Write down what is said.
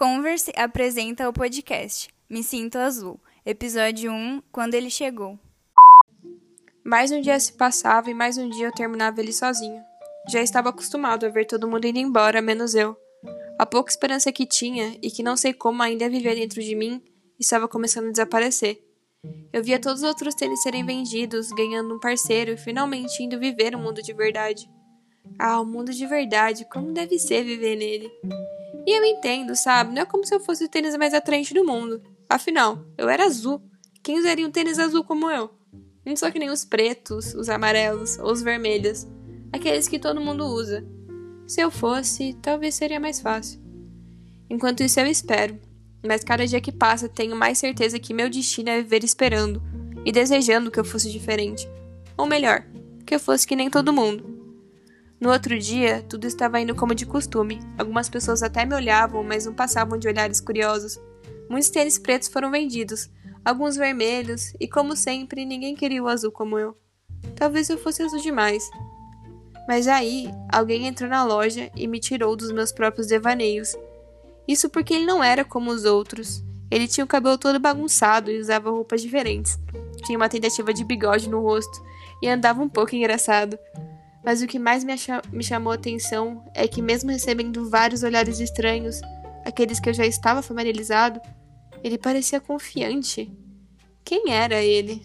Converse apresenta o podcast Me Sinto Azul, episódio 1 Quando ele chegou. Mais um dia se passava e mais um dia eu terminava ele sozinho. Já estava acostumado a ver todo mundo indo embora, menos eu. A pouca esperança que tinha e que não sei como ainda vivia dentro de mim estava começando a desaparecer. Eu via todos os outros tênis serem vendidos, ganhando um parceiro e finalmente indo viver o um mundo de verdade. Ah, o mundo de verdade, como deve ser viver nele. E eu entendo, sabe? Não é como se eu fosse o tênis mais atraente do mundo. Afinal, eu era azul. Quem usaria um tênis azul como eu? Não sou que nem os pretos, os amarelos ou os vermelhos. Aqueles que todo mundo usa. Se eu fosse, talvez seria mais fácil. Enquanto isso, eu espero. Mas cada dia que passa, tenho mais certeza que meu destino é viver esperando e desejando que eu fosse diferente. Ou melhor, que eu fosse que nem todo mundo. No outro dia, tudo estava indo como de costume. Algumas pessoas até me olhavam, mas não passavam de olhares curiosos. Muitos tênis pretos foram vendidos, alguns vermelhos, e como sempre, ninguém queria o azul como eu. Talvez eu fosse azul demais. Mas aí, alguém entrou na loja e me tirou dos meus próprios devaneios. Isso porque ele não era como os outros. Ele tinha o cabelo todo bagunçado e usava roupas diferentes. Tinha uma tentativa de bigode no rosto e andava um pouco engraçado. Mas o que mais me, me chamou a atenção é que, mesmo recebendo vários olhares estranhos, aqueles que eu já estava familiarizado, ele parecia confiante. Quem era ele?